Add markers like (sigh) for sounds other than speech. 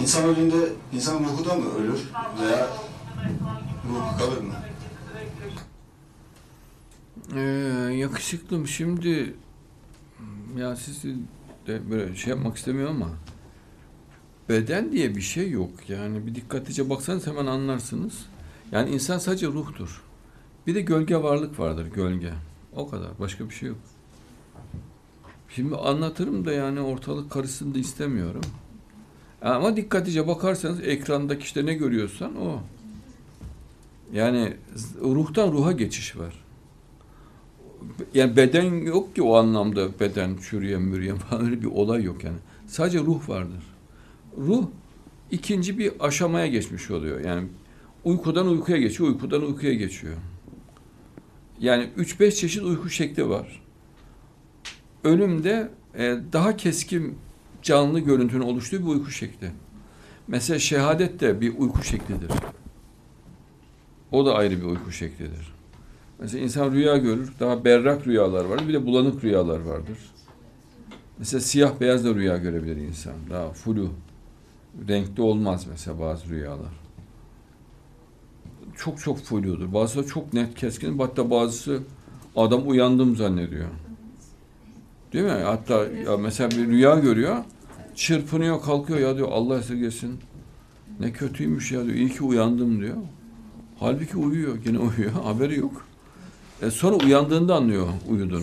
İnsan ölünde insan ruhu da mı ölür veya ruhu kalır mı? Ee, yakışıklım şimdi ya sizi de böyle şey yapmak istemiyorum ama beden diye bir şey yok. Yani bir dikkatlice baksanız hemen anlarsınız. Yani insan sadece ruhtur. Bir de gölge varlık vardır, gölge. O kadar. Başka bir şey yok. Şimdi anlatırım da yani ortalık karışsın da istemiyorum. Ama dikkatlice bakarsanız ekrandaki işte ne görüyorsan o. Yani ruhtan ruha geçiş var. Yani beden yok ki o anlamda beden çürüyen mürüyen (laughs) falan öyle bir olay yok yani. Sadece ruh vardır. Ruh ikinci bir aşamaya geçmiş oluyor. Yani uykudan uykuya geçiyor, uykudan uykuya geçiyor. Yani 3-5 çeşit uyku şekli var. Ölümde e, daha keskin canlı görüntünün oluştuğu bir uyku şekli. Mesela şehadet de bir uyku şeklidir. O da ayrı bir uyku şeklidir. Mesela insan rüya görür. Daha berrak rüyalar vardır. Bir de bulanık rüyalar vardır. Mesela siyah beyaz da rüya görebilir insan. Daha flu. Renkli olmaz mesela bazı rüyalar. Çok çok fludur. Bazısı çok net keskin. Hatta bazısı adam uyandım zannediyor. Değil mi? Hatta ya mesela bir rüya görüyor. Çırpınıyor kalkıyor ya diyor Allah esirgesin. Ne kötüymüş ya diyor. İyi ki uyandım diyor. Halbuki uyuyor. Yine uyuyor. (laughs) Haberi yok. E sonra uyandığında anlıyor uyuduğunu.